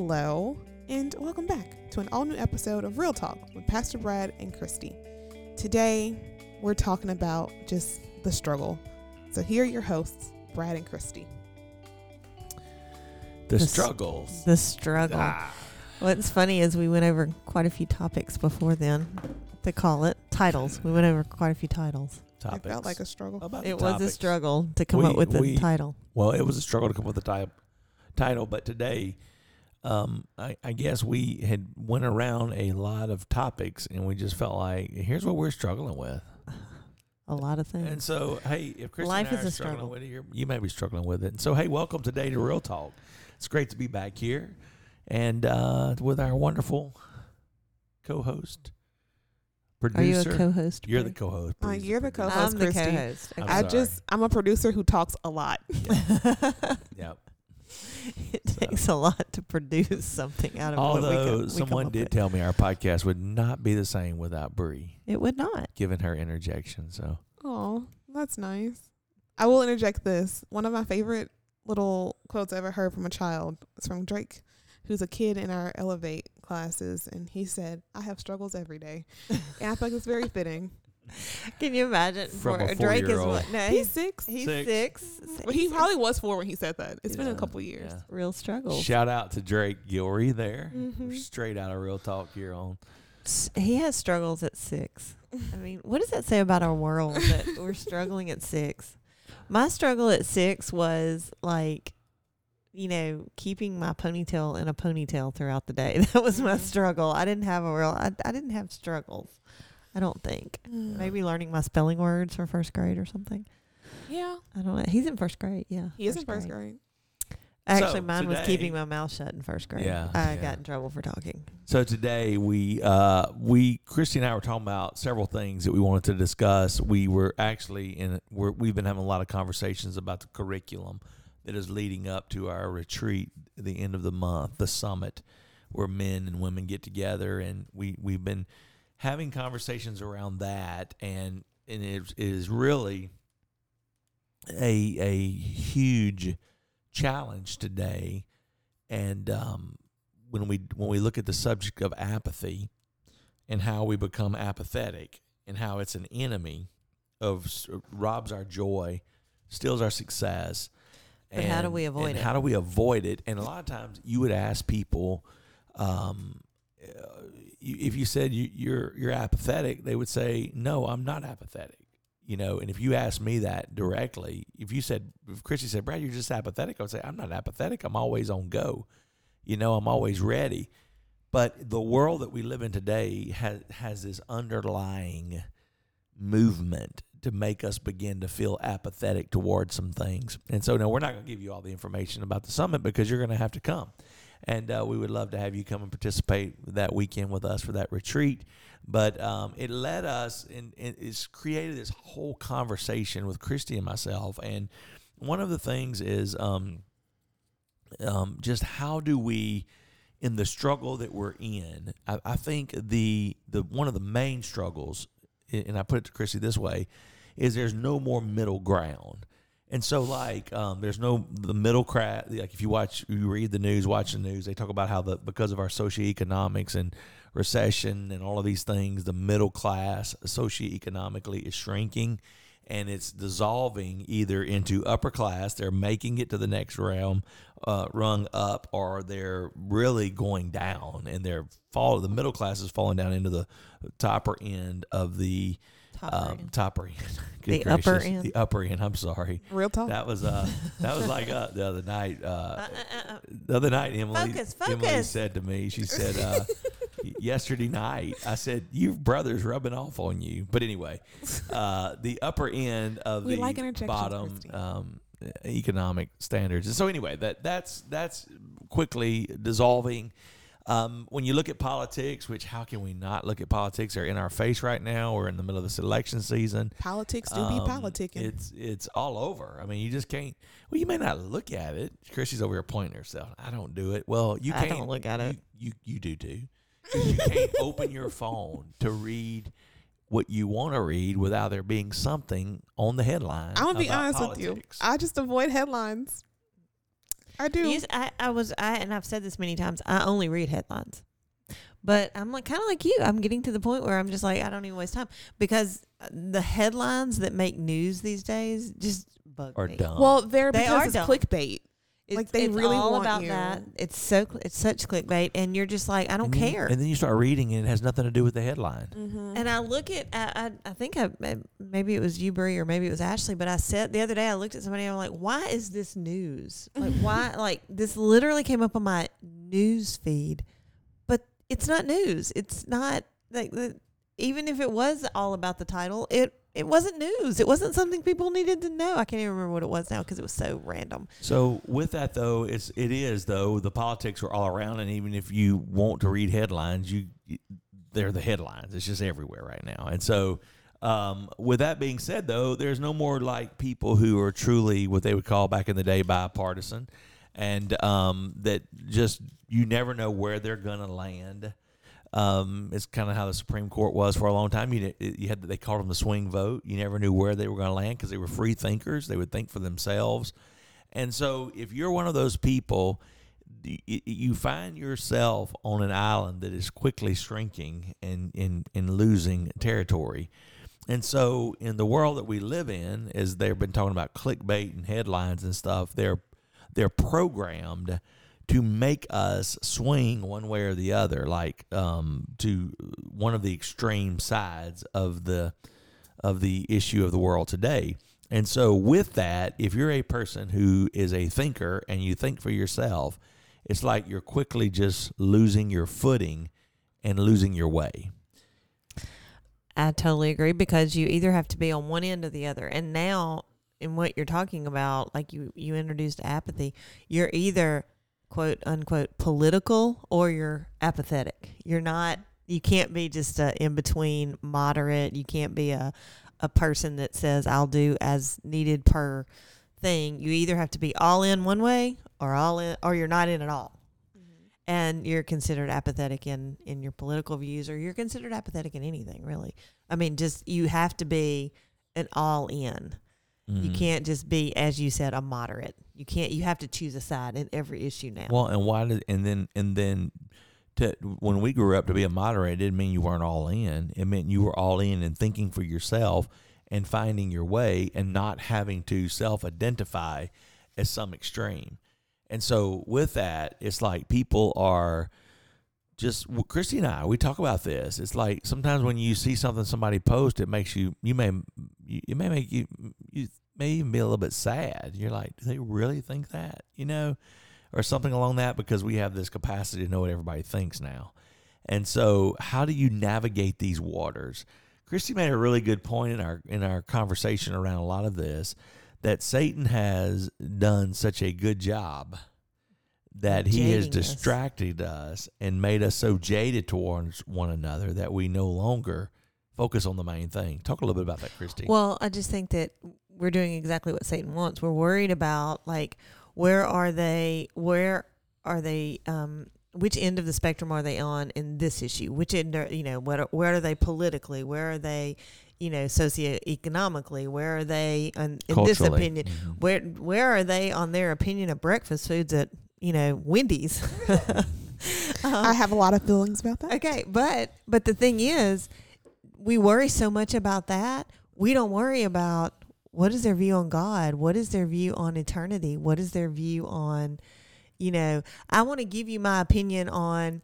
Hello, and welcome back to an all new episode of Real Talk with Pastor Brad and Christy. Today, we're talking about just the struggle. So, here are your hosts, Brad and Christy. The, The s- struggles. The struggle. Ah, What's funny is we went over quite a few topics before then to call it titles. We went over quite a few titles. topics. It felt like a struggle. About It was a struggle to come We- up with the title. Well, it was a struggle to come up with the ti- title, but today, um, I, I guess we had went around a lot of topics, and we just felt like here's what we're struggling with. A lot of things. And so, hey, if Chris Life and I is are a struggling struggle. with it, you're, you may be struggling with it. And so, hey, welcome today to Real Talk. It's great to be back here, and uh, with our wonderful co-host, Producer. Are you a co-host? You're the co-host. Uh, you're the co-host. I'm the co-host. I'm Okay. I sorry. just, I'm a producer who talks a lot. Yep. it takes a lot to produce something out of what we Although come, we someone did with. tell me our podcast would not be the same without Bree It would not. given her interjection. So Oh, that's nice. I will interject this. One of my favorite little quotes I ever heard from a child is from Drake, who's a kid in our Elevate classes. And he said, I have struggles every day. And I feel like it's very fitting. Can you imagine? From for, a Drake is four-year-old. what? No, He's he's six. he's Six. six. But he probably was four when he said that. It's been a couple years. yeah. real struggles. Shout out to Drake Gilry there. Mhm. Straight out of real talk here on. He has struggles at six. I mean, what does that say about our world that we're struggling at six? My struggle at six was like, you know, keeping my ponytail in a ponytail throughout the day. That was my Mhm. struggle. I didn't have a real, I, I didn't have struggles. I don't think. Maybe learning my spelling words for first grade or something. Yeah. I don't know. He's in first grade. Yeah. He is in first grade. Actually, So, mine was keeping my mouth shut in first grade. Yeah, I yeah. got in trouble for talking. So today we uh we Christy and I were talking about several things that we wanted to discuss. We were actually in we're, we've been having a lot of conversations about the curriculum that is leading up to our retreat at the end of the month, the summit where men and women get together and we we've been having conversations around that and and it is really a a huge challenge today and um when we when we look at the subject of apathy and how we become apathetic and how it's an enemy of robs our joy, steals our success. But how do we avoid and it? How do we avoid it? And a lot of times, you would ask people, um, if you said you, you're you're apathetic, they would say, "No, I'm not apathetic." You know, and if you asked me that directly, if you said, if Christy said, "Brad, you're just apathetic," I would say, "I'm not apathetic. I'm always on go." you know i'm always ready but the world that we live in today has has this underlying movement to make us begin to feel apathetic towards some things and so now we're not going to give you all the information about the summit because you're going to have to come and uh, we would love to have you come and participate that weekend with us for that retreat. But um, it led us and, it's created this whole conversation with christy and myself. And one of the things is um, um, just how do we in the struggle that we're in I, I think the the one of the main struggles and i put it to Christy this way is there's no more middle ground and so like um, there's no the middle class like if you watch you read the news watch the news they talk about how the because of our socioeconomics and recession and all of these things the middle class socioeconomically is shrinking and it's dissolving either into upper class they're making it to the next realm uh, rung up or they're really going down and they're fall the middle class is falling down into the topper end of the Top um, end. topper end The upper end? the upper end. I'm sorry. Real talk. that was uh that was like uh, the other night uh, Uh, uh, the other night Emily Focus, Emily said to me she said uh yesterday night I said "Your brothers rubbing off on you. But anyway uh the upper end of We the like bottom um economic standards. And so anyway that that's that's quickly dissolving um, when you look at politics, which how can we not look at politics? They're in our face right now. We're in the middle of this election season. Politics do be Um, politicking. It's it's all over. I mean, you just can't. Well, you may not look at it. Chrissy's over here pointing herself. I don't do it. Well, you can't don't look at it. You you, you do too. you can't open your phone to read what you want to read without there being something on the headline. I'm gonna be honest with you. I just avoid headlines. I do. You, I, I was, I, and I've said this many times. I only read headlines, but I'm like kind of like you. I'm getting to the point where I'm just like I don't even waste time because the headlines that make news these days just bug Are me. dumb. well, they're They because are it's dumb. clickbait. It's, Like, they it's really all want about you- that. It's so it's such clickbait, and you're just like I don't And then- care. And then you start reading, and it has nothing to do with the headline. Mm-hmm. And I look at, I, I, I think I, maybe it was you, Brie, or maybe it was Ashley, but I said the other day, I looked at somebody, and I'm like, why is this news? Like, why, like, this literally came up on my news feed, but it's not news. It's not, like, the, even if it was all about the title, it, it wasn't news. It wasn't something people needed to know. I can't even remember what it was now because it was so random. So with that though, it's it is though the politics are all around, and even if you want to read headlines, you they're the headlines. It's just everywhere right now, and so. Um, with that being said, though, there's no more like people who are truly what they would call back in the day bipartisan, and um, that just you never know where they're gonna land. Um, it's kind of how the Supreme Court was for a long time. You you had they called them the swing vote. You never knew where they were going to land because they were free thinkers. They would think for themselves. And so, if you're one of those people, you find yourself on an island that is quickly shrinking and, and, and losing territory. And so, in the world that we live in, as they've been talking about clickbait and headlines and stuff, they're they're programmed to make us swing one way or the other, like um, to one of the extreme sides of the of the issue of the world today. And so, with that, if you're a person who is a thinker and you think for yourself, it's like you're quickly just losing your footing and losing your way. I totally agree because you either have to be on one end or the other. And now, in what you're talking about, like you, you introduced apathy, you're either quote unquote political or you're apathetic. You're not, you can't be just a in between moderate. You can't be a, a person that says, I'll do as needed per thing. You either have to be all in one way or all in, or you're not in at all mm-hmm. and you're considered apathetic in in your political views or you're considered apathetic in anything really i mean just you have to be an all in you Mhm. can't just be as you said a moderate you can't you have to choose a side in every issue now Well, and why did and then and then to when we grew up to be a moderator, it didn't mean you weren't all in. It meant you were all in and thinking for yourself and finding your way and not having to self-identify as some extreme. And so with that, it's like people are just Christy and I we talk about this. It's like sometimes when you see something somebody post, it makes you you may you, it may make you you may even be a little bit sad. You're like, do they really think that? You know, or something along that because we have this capacity to know what everybody thinks now. And so, how do you navigate these waters? Christy made a really good point in our in our conversation around a lot of this that Satan has done such a good job that he has us. distracted us and made us so jaded towards one another that we no longer focus on the main thing. Talk a little bit about that, Christy. well i just think that we're doing exactly what satan wants we're worried about like where are they where are they um which end of the spectrum are they on in this issue which end are you know what are, where are they politically where are they you know socioeconomically where are they in, in this Culturally. opinion Mhm. where where are they on their opinion of breakfast foods at you know Wendy's? I have a lot of feelings about that. okay, but but the thing is, we worry so much about that. We don't worry about what is their view on God, what is their view on eternity, what is their view on, you know. I want to give you my opinion on.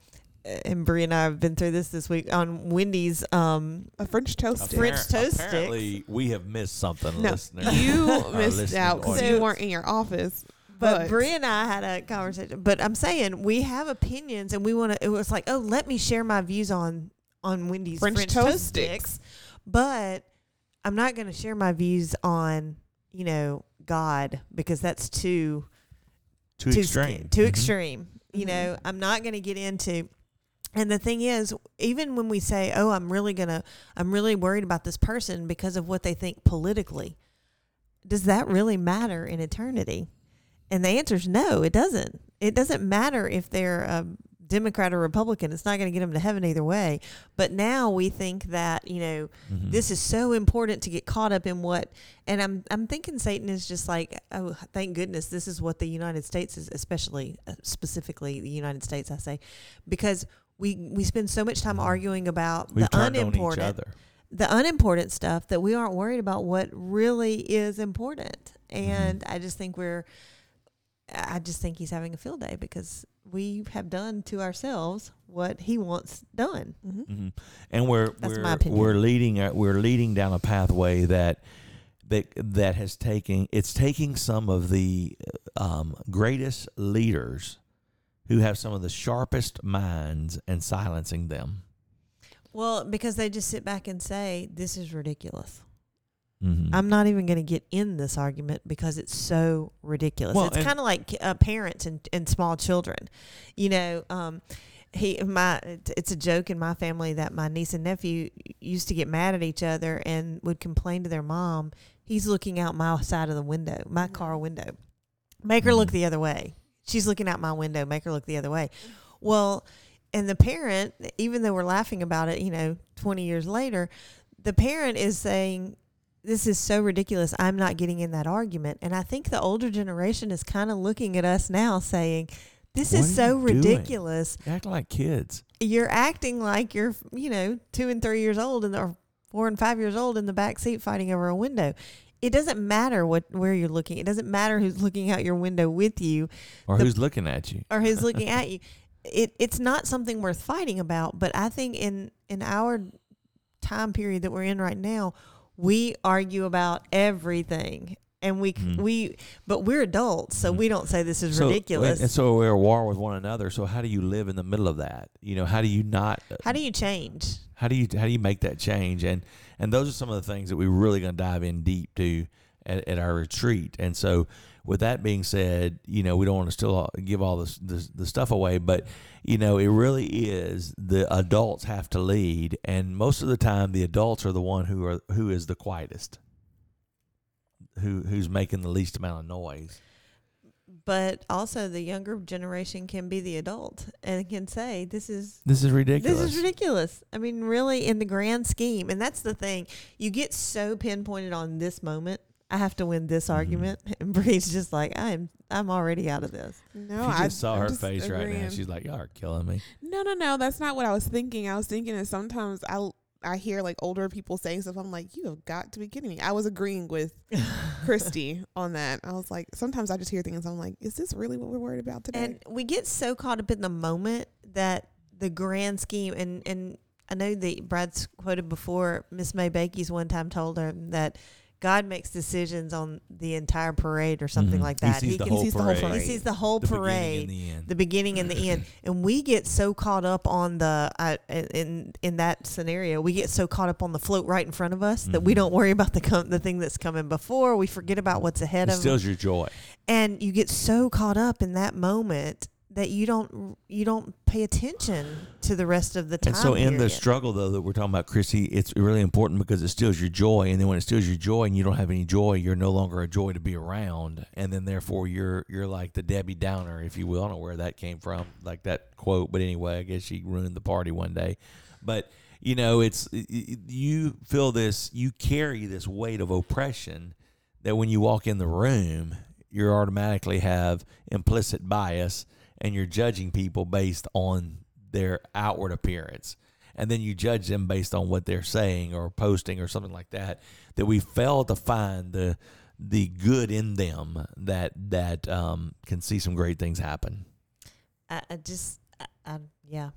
uh, And Brie and I have been through this this week on Wendy's. Um, A French toast stick. French Appar- toast sticks. Apparently, we have missed something, No, listener. you missed out because audience. you weren't in your office. But, But, Brie and I had a conversation. But I'm saying we have opinions, and we want to. It was like, oh, let me share my views on on Wendy's French French, toast toast, sticks. But I'm not going to share my views on you know God because that's too too, too extreme. Too Mhm. extreme. You Mhm. know, I'm not going to get into. And the thing is, even when we say, "Oh, I'm really gonna, I'm really worried about this person because of what they think politically," does that really matter in eternity? And the answer is no, it doesn't. It doesn't matter if they're a Democrat or Republican. It's not going to get them to heaven either way. But now we think that you know Mhm. this is so important to get caught up in what. And I'm I'm thinking Satan is just like, oh, thank goodness this is what the United States is, especially uh, specifically the United States. I say because we we spend so much time arguing about We've the turned on each unimportant the unimportant stuff that we aren't worried about what really is important. And I just think we're, I just think he's having a field day because we have done to ourselves what he wants done. Mm-hmm. hmm And we're That's we're my opinion. we're leading a- we're leading down a pathway that that that has taken it's taking some of the um, greatest leaders who have some of the sharpest minds and silencing them. Well, because they just sit back and say, this is ridiculous. Mhm. I'm not even going to get in this argument because it's so ridiculous. Well, it's kind of like uh, parents and, and small children. You know, um, he my it's a joke in my family that my niece and nephew used to get mad at each other and would complain to their mom. He's looking out my side of the window, my car window. Make her look Mhm. the other way. She's looking out my window. Make her look the other way. Well, and the parent, even though we're laughing about it, you know, 20 years later, the parent is saying, This is so ridiculous. I'm not getting in that argument. And I think the older generation is kind of looking at us now saying, This What is so ridiculous. Acting like kids. You're acting like you're, you know, two and three years old and or four and five years old in the back seat fighting over a window. It doesn't matter what where you're looking. It doesn't matter who's looking out your window with you Or The- who's looking at you. or who's looking at you. It it's not something worth fighting about. But I think in in our time period that we're in right now, we argue about everything, and we Mhm. we but we're adults, so Mhm. we don't say this is So- ridiculous. And so we're at war with one another. So how do you live in the middle of that? You know, how do you not? How do you change? how do you how do you make that change? And and those are some of the things that we're really going to dive in deep to at, at our retreat. And so, with that being said, you know, we don't want to still give all this, this the stuff away, but you know, it really is the adults have to lead, and most of the time, the adults are the one who are who is the quietest, who who's making the least amount of noise. But also, the younger generation can be the adult and can say, "This is This is ridiculous. This is ridiculous. I mean, really, in the grand scheme, and that's the thing. You get so pinpointed on this moment. I have to win this Mhm. argument, and Bree's just like, I'm, I'm already out of this. No, you I just saw I'm her just face right now. agreeing. She's like, "Y'all are killing me." No, no, no. That's not what I was thinking. I was thinking that sometimes I I hear like older people saying stuff. I'm like, you have got to be kidding me. I was agreeing with Christy on that. I was like, sometimes I just hear things. I'm like, is this really what we're worried about today? And we get so caught up in the moment that the grand scheme, and and I know that Brad's quoted before. Miss May Bakey's one time told her that God makes decisions on the entire parade or something Mhm. like that. He sees the can whole sees the whole parade. He sees the whole the beginning parade. and the beginning and the end and we get so caught up on the uh, in in that scenario we get so caught up on the float right in front of us that we Mhm. don't worry about the com- the thing that's coming before we forget about what's ahead of us. it of steals your joy. and you get so caught up in that moment that you don't you don't pay attention to the rest of the time And so, in the struggle, though, that we're talking about, Chrissy, it's really important because it steals your joy. And then, when it steals your joy and you don't have any joy, you're no longer a joy to be around. And then, therefore, you're you're like the Debbie Downer, if you will. I don't know where that came from, like that quote. But anyway, I guess she ruined the party one day. But you know, it's you feel this, you carry this weight of oppression that when you walk in the room, you automatically have implicit bias and you're judging people based on their outward appearance. And then you judge them based on what they're saying or posting or something like that that we fail to find the the good in them that that um, can see some great things happen. I, I just I, I, yeah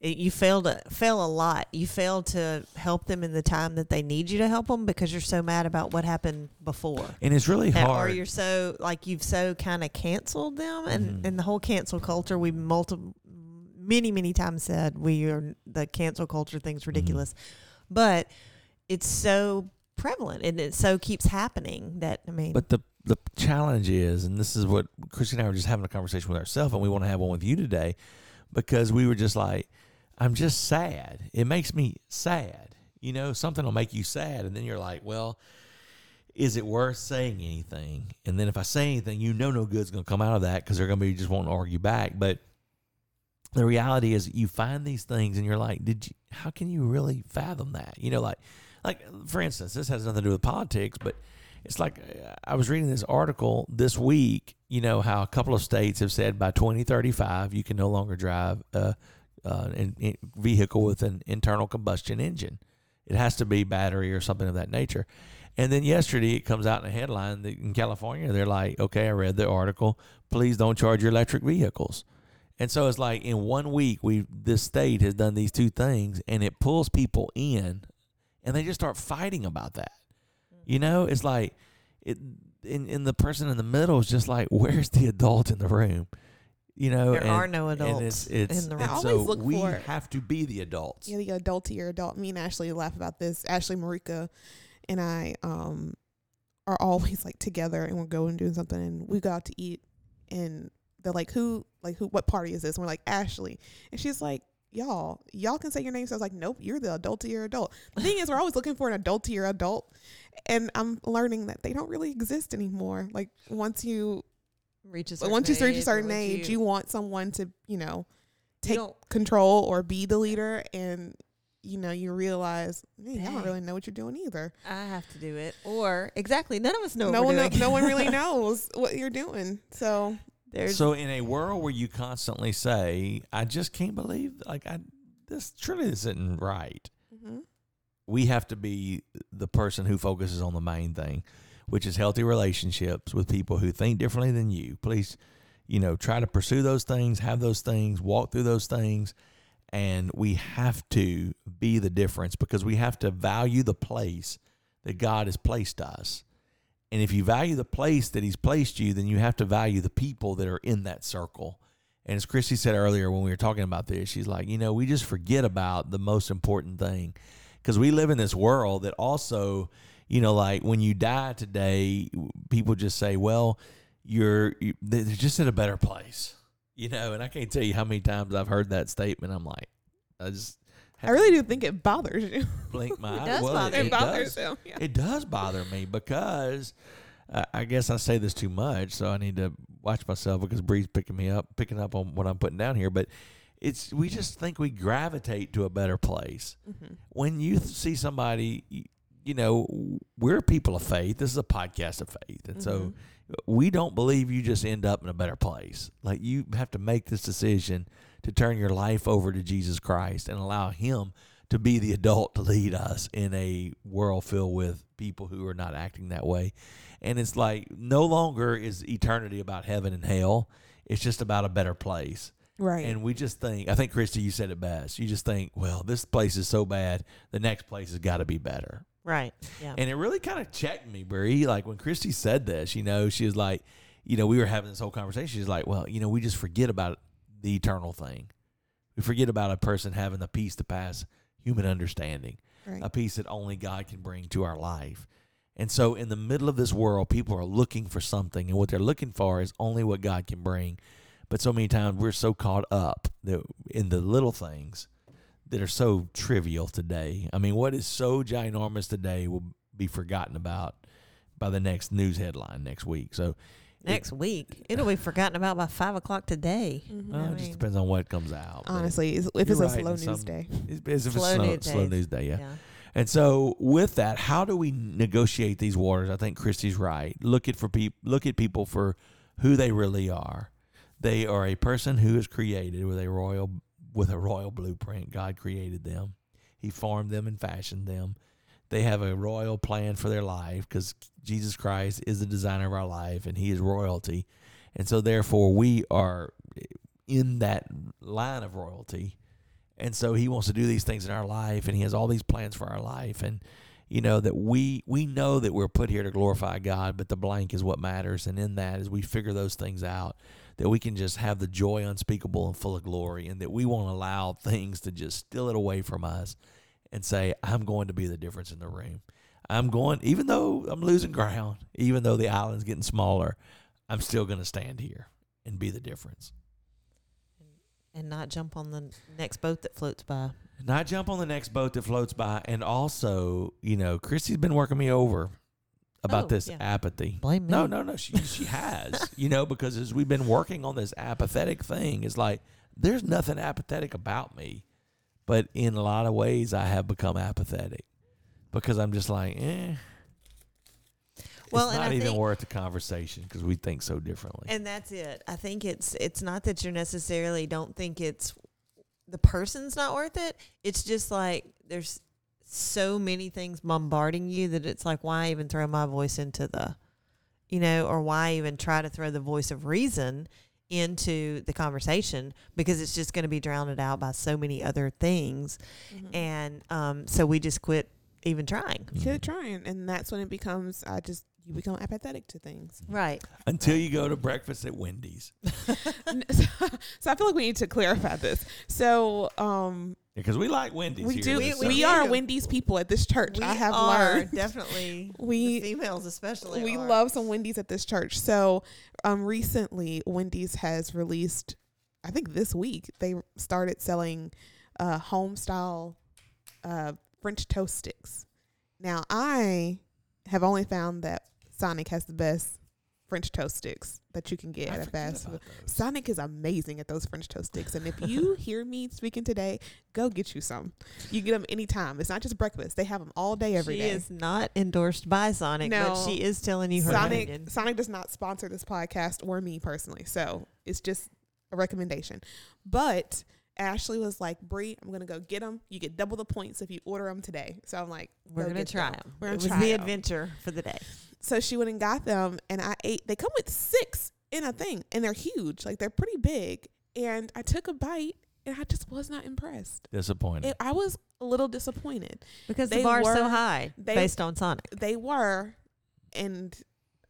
It- you fail to fail a lot. You fail to help them in the time that they need you to help them because you're so mad about what happened before. And it's really And- hard. or you're so like you've so kind of canceled them? And Mhm. and the whole cancel culture we multi many many times said we are the cancel culture Mm-hmm. thing's ridiculous. But it's so prevalent and it so keeps happening that i mean But the the challenge is, and this is what Christy and I were just having a conversation with ourselves, and we want to have one with you today, because we were just like, I'm just sad. It makes me sad. You know, something will make you sad, and then you're like, well, is it worth saying anything? And then if I say anything, you know, no good's going to come out of that because they're going to be just wanting to argue back. But the reality is you find these things and you're like, did you? How can you really fathom that? You know, like, like for instance, this has nothing to do with politics, but it's like uh, I was reading this article this week. You know how a couple of states have said by 2035 you can no longer drive a, uh, a vehicle with an internal combustion engine. It has to be battery or something of that nature. And then yesterday it comes out in a headline that in California they're like, okay, I read the article. Please don't charge your electric vehicles. And so it's like in one week we this state has done these two things and it pulls people in and they just start fighting about that. You know, it's like it in in the person in the middle is just like, where's the adult in the room? You know, There and, are no and adults it's, it's in the room. So look we for- have to be the adults. Yeah, the adultier adult. Me and Ashley laugh about this. Ashley Marika and I um are always like together and we're going and doing something and we go out to eat and they're like, Who like who what party is this? And we're like, Ashley. And she's like, Y'all, y'all can say your name. So I was like, Nope, you're the adultier adult. The thing is we're always looking for an adultier adult. And I'm learning that they don't really exist anymore. Like once you Reach a but certain once you reach a age certain once age, you, want someone to, you know, take don't- control or be the leader and you know, you realize, man, y'all don't really know what you're doing either. I have to do it. Or exactly, none of us know. no what one, we're doing. no one really knows what you're doing. So There's So in a world where you constantly say, "I just can't believe like I this truly isn't right," mhm. we have to be the person who focuses on the main thing, which is healthy relationships with people who think differently than you. Please, you know, try to pursue those things, have those things, walk through those things, and we have to be the difference because we have to value the place that God has placed us. And if you value the place that He's placed you, then you have to value the people that are in that circle. And as Christy said earlier when we were talking about this, she's like, you know, we just forget about the most important thing because we live in this world that also, you know, like when you die today, people just say, well, you're, you, they're just in a better place, you know, and I can't tell you how many times I've heard that statement. I'm like, I just, I really do think it bothers you. blink my It eye. does well, bother it, it bothers does. him. Yeah. It does bother me because uh, I guess I say this too much, so I need to watch myself because Bree's picking me up, picking up on what I'm putting down here. But it's we just think we gravitate to a better place hmm when you th- see somebody. You, know, we're people of faith. This is a podcast of faith, and so Mhm. we don't believe you just end up in a better place. Like you have to make this decision to turn your life over to Jesus Christ and allow Him to be the adult to lead us in a world filled with people who are not acting that way. And it's like no longer is eternity about heaven and hell. It's just about a better place. Right. And we just think, I think, Christy, you said it best. You just think, well, this place is so bad, the next place has got to be better. Right. Yeah. And it really kind of checked me, Brie. Like when Christy said this, you know, she was like, you know, we were having this whole conversation. She's like, well, you know, we just forget about the eternal thing. We forget about a person having the peace to pass human understanding, right. a peace that only God can bring to our life. And so, in the middle of this world, people are looking for something, and what they're looking for is only what God can bring. But so many times we're so caught up in the little things that are so trivial today. I mean, what is so ginormous today will be forgotten about by the next news headline next week. So Next week, it'll be forgotten about by five o'clock today. Mhm. uh, I it just depends on what comes out. Honestly, if you're it's a right, slow news some- day. it's, it's, if Slow it's slow, news slow news day, yeah. And so, with that, how do we negotiate these waters? I think Christy's right. Look at for people. Look at people for who they really are. They are a person who is created with a royal with a royal blueprint. God created them. He formed them and fashioned them. They have a royal plan for their life because Jesus Christ is the designer of our life and He is royalty, and so therefore we are in that line of royalty. And so he wants to do these things in our life and he has all these plans for our life and you know that we we know that we're put here to glorify God, but the blank is what matters and in that as we figure those things out that we can just have the joy unspeakable and full of glory and that we won't allow things to just steal it away from us and say I'm going to be the difference in the room. I'm going even though I'm losing ground, even though the island's getting smaller, I'm still going to stand here and be the difference. And not jump on the next boat that floats by. Not jump on the next boat that floats by. And also, you know, Christy's been working me over about Oh, this yeah. apathy. Blame me. No, no, no. She she has, you know, because as we've been working on this apathetic thing, it's like there's nothing apathetic about me, but in a lot of ways, I have become apathetic because I'm just like, eh. Well, it's not I even think- worth the conversation because we think so differently. And that's it. I think it's it's not that you're necessarily don't think it's the person's not worth it. It's just like there's so many things bombarding you that it's like why even throw my voice into the you know, or why even try to throw the voice of reason into the conversation because it's just going to be drowned out by so many other things. Mhm. And um, so we just quit even trying. Quit trying, and that's when it becomes. I just you become apathetic to things. Right. Until you go to breakfast at Wendy's. so I feel like we need to clarify this. So um, Because we like Wendy's we here. do. in We, we are. Wendy's people at this church. We I have are learned. definitely We- the females especially. we are. love some Wendy's at this church. So, um, recently Wendy's has released, I think this week they started selling, uh, home style, uh, French toast sticks. Now I have only found that Sonic has the best French toast sticks that you can get I at a fast food. Sonic is amazing at those French toast sticks, and if you hear me speaking today, go get you some. You get them anytime. It's not just breakfast; they have them all day, every she day. is not endorsed by Sonic, but she is telling you her Sonic opinion. Sonic does not sponsor this podcast or me personally, so it's just a recommendation. But Ashley was like, Brie, I'm gonna go get them. You get double the points if you order them today." So I'm like, We're "Go gonna try them." them. We're it gonna was try the adventure for the day. So she went and got them, and I ate. They come with six in a thing, and they're huge. Like they're pretty big. And I took a bite, and I just was not impressed. Disappointed. It, I was a little disappointed. Because They the bar's so high they- based on Sonic. They were, and.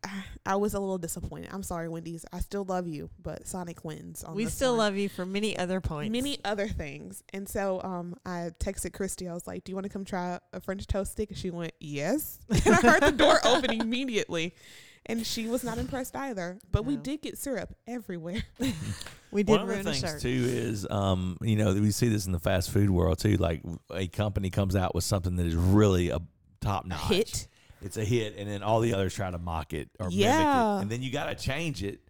I- I was a little disappointed. I'm sorry, Wendy's. I still love you, but Sonic wins. On We this still one. love you for many other points. many other things. And so um, I texted Christy. I was like, "Do you want to come try a French toast stick?" And she went, "Yes." And I heard the door open immediately, and she was not impressed either. But we did get syrup everywhere. we did One of the ruin things shirt. too is, um, you know, we see this in the fast food world too. Like a company comes out with something that is really a top notch hit. It's a hit, and then all the others try to mock it or mimic it, and then you got to change it.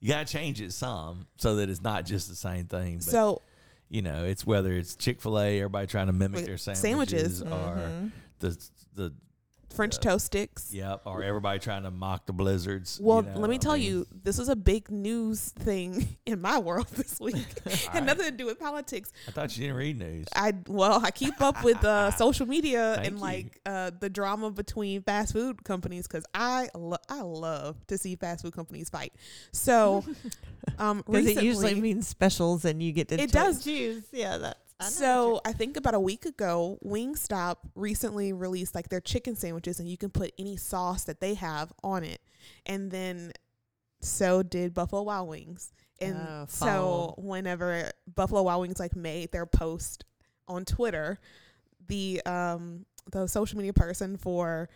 You got to change it some so that it's not just the same thing. But So you know, it's whether it's Chick Fil A, everybody trying to mimic their sandwiches, sandwiches. or Mhm. the the French toast sticks. yep, or everybody trying to mock the blizzards. you Well, know, let me I tell mean, you, this was a big news thing in my world this week. Had Alright. nothing to do with politics. I thought you didn't read news. I well, I keep up with uh, social media Thank and you. like uh, the drama between fast food companies because I lo- I love to see fast food companies fight. So, um, Because recently, it usually means specials and you get to It cho- does. choose. Yeah, that's I so I think about a week ago, Wingstop recently released like their chicken sandwiches, and you can put any sauce that they have on it. And then so did Buffalo Wild Wings. And Oh, so whenever Buffalo Wild Wings like made their post on Twitter, the um the social media person for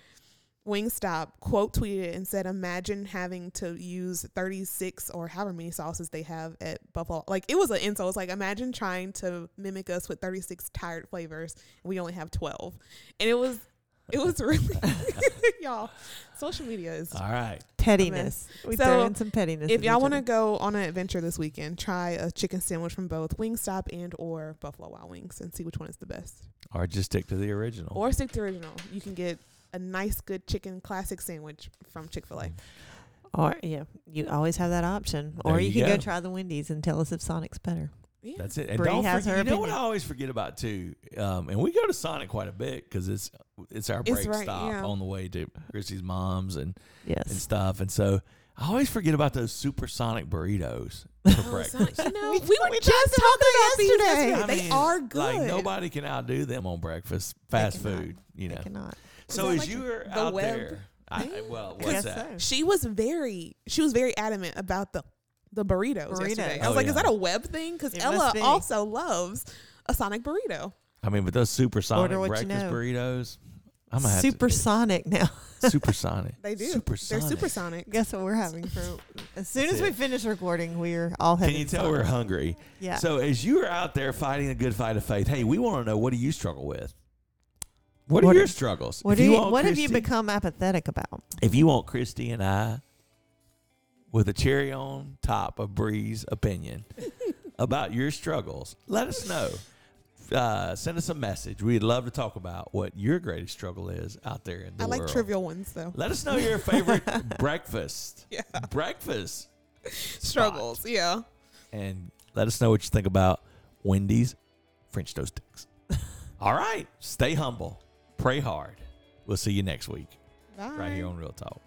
Wingstop quote tweeted and said, "Imagine having to use 36 or however many sauces they have at Buffalo. Like it was an insult. It's like imagine trying to mimic us with 36 tired flavors. And we only have 12, and it was, it was really, y'all. Social media is. All right, pettiness. We So, throw in some pettiness. If y'all want to go on an adventure this weekend, try a chicken sandwich from both Wingstop and or Buffalo Wild Wings and see which one is the best. or just stick to the original. Or stick to the original. You can get a nice, good chicken classic sandwich from Chick Fil A. Or yeah, you always have that option. There or you, you can go. go. try the Wendy's and tell us if Sonic's better. Yeah. That's it. And Bree don't has forget, her you know what I always forget about too, um, and we go to Sonic quite a bit because it's it's our It's break right, stop yeah. on the way to Chrissy's mom's and Yes. and stuff, and so I always forget about those supersonic burritos for Oh, breakfast. Sonic- you know, We- we, were just talking about about these yesterday. yesterday. I They mean, are good. Like nobody can outdo them on breakfast, fast cannot. food. You I know. cannot. So as like you were the out web there, I, I- well, what's that? so. She was very, she was very adamant about the the burritos, Burritos. yesterday. I Oh, was like, yeah. is that a web thing? Because Ella be. also loves a Sonic burrito. I mean, but those supersonic Order what you breakfast know. burritos, I'm gonna have Supersonic now. to supersonic. They do. Supersonic. They're supersonic. Guess what we're having for as soon That's as we finish recording, we're all Can you tell we're hungry? Yeah. So as you are out there fighting a good fight of faith, hey, we want to know what do you struggle with? What are What your are- struggles? what you, want what have you become apathetic about? If you want Christy and I with a cherry on top of Bree's opinion, about your struggles. Let us know. Uh, send us a message. We'd love to talk about what your greatest struggle is out there in the world. I like trivial ones though. Let us know your favorite breakfast. Yeah. Breakfast. Struggles. Yeah. And let us know what you think about Wendy's French toast sticks. All right. Stay humble. Pray hard. We'll see you next week Bye. right here on Real Talk.